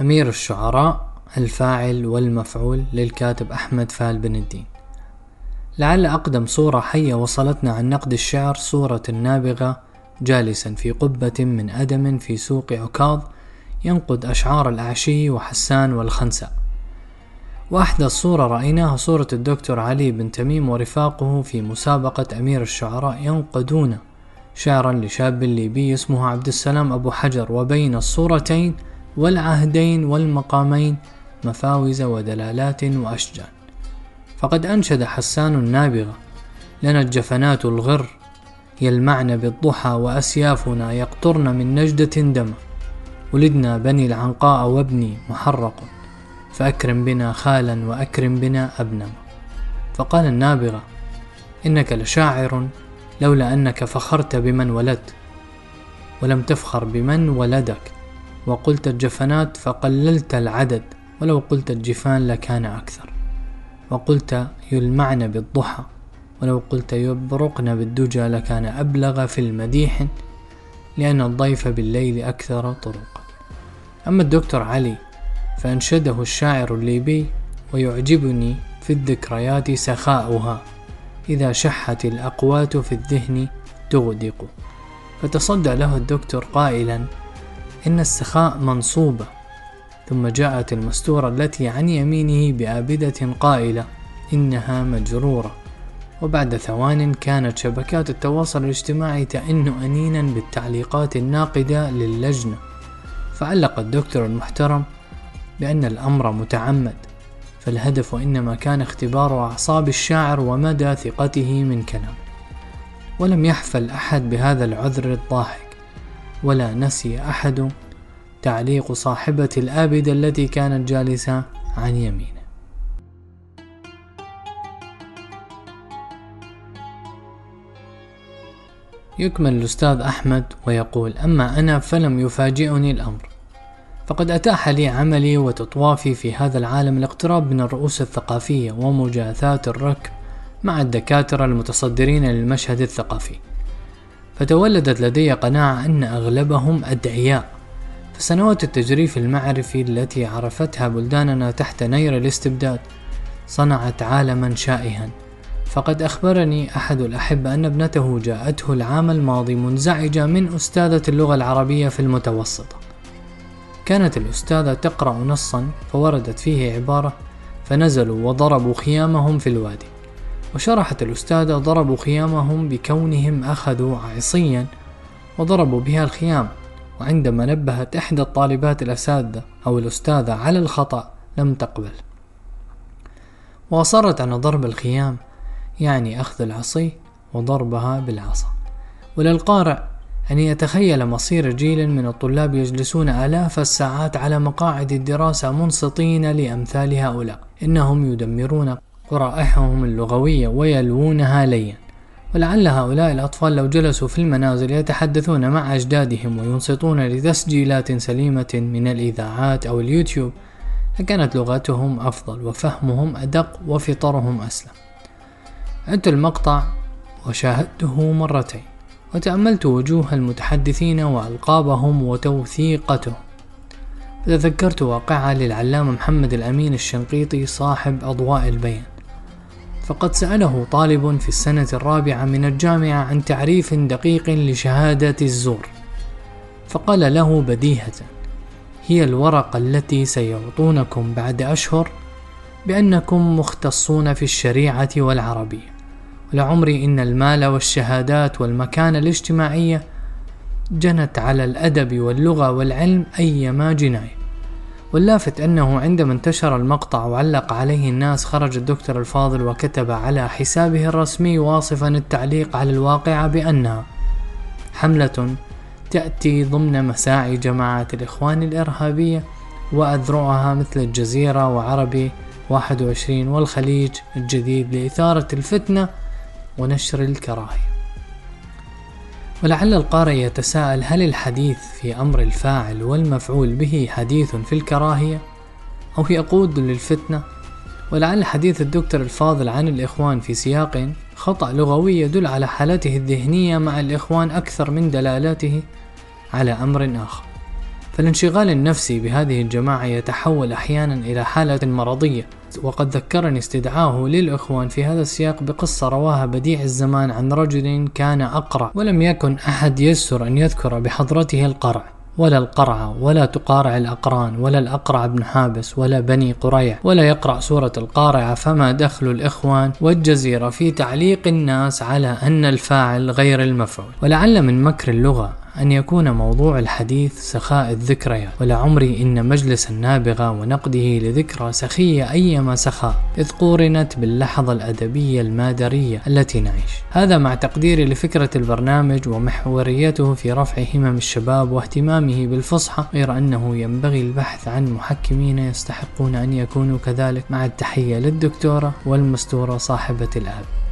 أمير الشعراء الفاعل والمفعول للكاتب أحمد فال بن الدين. لعل أقدم صورة حية وصلتنا عن نقد الشعر صورة النابغة جالسا في قبة من أدم في سوق عكاظ ينقد أشعار الأعشي وحسان والخنساء. وأحدث صورة رأيناها صورة الدكتور علي بن تميم ورفاقه في مسابقة أمير الشعراء ينقدون شعرا لشاب ليبي اسمه عبد السلام أبو حجر. وبين الصورتين والعهدين والمقامين مفاوز ودلالات وأشجان. فقد أنشد حسان النابغة لنا الجفنات الغر يلمعن بالضحى وأسيافنا يقطرن من نجدة دم ولدنا بني العنقاء وابني محرق فأكرم بنا خالا وأكرم بنا أبنما. فقال النابغة إنك لشاعر لولا أنك فخرت بمن ولدت ولم تفخر بمن ولدك. وقلت الجفنات فقللت العدد ولو قلت الجفان لكان أكثر. وقلت يلمعن بالضحى ولو قلت يبرقن بالدجى لكان أبلغ في المديح لأن الضيف بالليل أكثر طرقا. أما الدكتور علي فأنشده الشاعر الليبي ويعجبني في الذكريات سخاؤها إذا شحت الأقوات في الذهن تغدق. فتصدى له الدكتور قائلا إن السخاء منصوبة ثم جاءت المستورة التي عن يمينه بآبدة قائلة إنها مجرورة. وبعد ثوان كانت شبكات التواصل الاجتماعي تئن أنينا بالتعليقات الناقدة للجنة. فعلق الدكتور المحترم بأن الأمر متعمد فالهدف إنما كان اختبار أعصاب الشاعر ومدى ثقته من كلامه ولم يحفل أحد بهذا العذر الضاحك. ولا نسي أحد. تعليق صاحبة الآبدة التي كانت جالسة عن يمينه. يكمل الأستاذ أحمد ويقول أما أنا فلم يفاجئني الأمر. فقد أتاح لي عملي وتطوافي في هذا العالم الاقتراب من الرؤوس الثقافية ومجاثاة الركب مع الدكاترة المتصدرين للمشهد الثقافي. فتولدت لدي قناعة أن أغلبهم أدعياء. فسنوات التجريف المعرفي التي عرفتها بلداننا تحت نير الاستبداد صنعت عالما شائها. فقد أخبرني أحد الأحبة أن ابنته جاءته العام الماضي منزعجة من أستاذة اللغة العربية في المتوسطة. كانت الأستاذة تقرأ نصا فوردت فيه عبارة فنزلوا وضربوا خيامهم في الوادي. وشرحت الأستاذة ضربوا خيامهم بكونهم أخذوا عصيا وضربوا بها الخيام. وعندما نبهت إحدى الطالبات الأساتذة أو الأستاذة على الخطأ لم تقبل. وأصرت أن ضرب الخيام يعني أخذ العصي وضربها بالعصا. وللقارئ أن يتخيل مصير جيل من الطلاب يجلسون آلاف الساعات على مقاعد الدراسة منصتين لأمثال هؤلاء. إنهم يدمرون قرائحهم اللغوية ويلوونها ليا ولعل هؤلاء الأطفال لو جلسوا في المنازل يتحدثون مع أجدادهم وينصتون لتسجيلات سليمة من الإذاعات أو اليوتيوب لكانت لغتهم أفضل وفهمهم أدق وفطرهم أسلم. عدت المقطع وشاهدته مرتين وتأملت وجوه المتحدثين وألقابهم وتوثيقتهم. تذكرت واقعة للعلامة محمد الأمين الشنقيطي صاحب أضواء البيان. فقد سأله طالب في السنة الرابعة من الجامعة عن تعريف دقيق لشهادة الزور. فقال له بديهة هي الورقة التي سيعطونكم بعد أشهر بأنكم مختصون في الشريعة والعربية. لعمري إن المال والشهادات والمكانة الاجتماعية جنت على الأدب واللغة والعلم أيما جناية. واللافت أنه عندما انتشر المقطع وعلق عليه الناس خرج الدكتور الفاضل وكتب على حسابه الرسمي واصفا التعليق على الواقعة بأنها حملة تأتي ضمن مساعي جماعات الإخوان الإرهابية وأذرعها مثل الجزيرة وعربي 21 والخليج الجديد لإثارة الفتنة ونشر الكراهية. ولعل القارئ يتساءل هل الحديث في أمر الفاعل والمفعول به حديث في الكراهية أو يقود للفتنة؟ ولعل حديث الدكتور الفاضل عن الإخوان في سياق خطأ لغوي يدل على حالته الذهنية مع الإخوان أكثر من دلالته على أمر آخر. فالانشغال النفسي بهذه الجماعة يتحول أحيانا إلى حالة مرضية وقد ذكرني استدعاه للإخوان في هذا السياق بقصة رواها بديع الزمان عن رجل كان أقرع ولم يكن أحد يسر أن يذكر بحضرته القرع ولا القرعة ولا تقارع الأقران ولا الأقرع بن حابس ولا بني قريع ولا يقرأ سورة القارعة فما دخل الإخوان والجزيرة في تعليق الناس على أن الفاعل غير المفعول. ولعل من مكر اللغة أن يكون موضوع الحديث سخاء الذكريات ولعمري إن مجلس النابغة ونقده لذكرى سخية أيما سخاء إذ قورنت باللحظة الأدبية المادرية التي نعيش. هذا مع تقديري لفكرة البرنامج ومحوريته في رفع همم الشباب واهتمامه بالفصحى غير أنه ينبغي البحث عن محكمين يستحقون أن يكونوا كذلك. مع التحية للدكتورة والمستورة صاحبة الآب.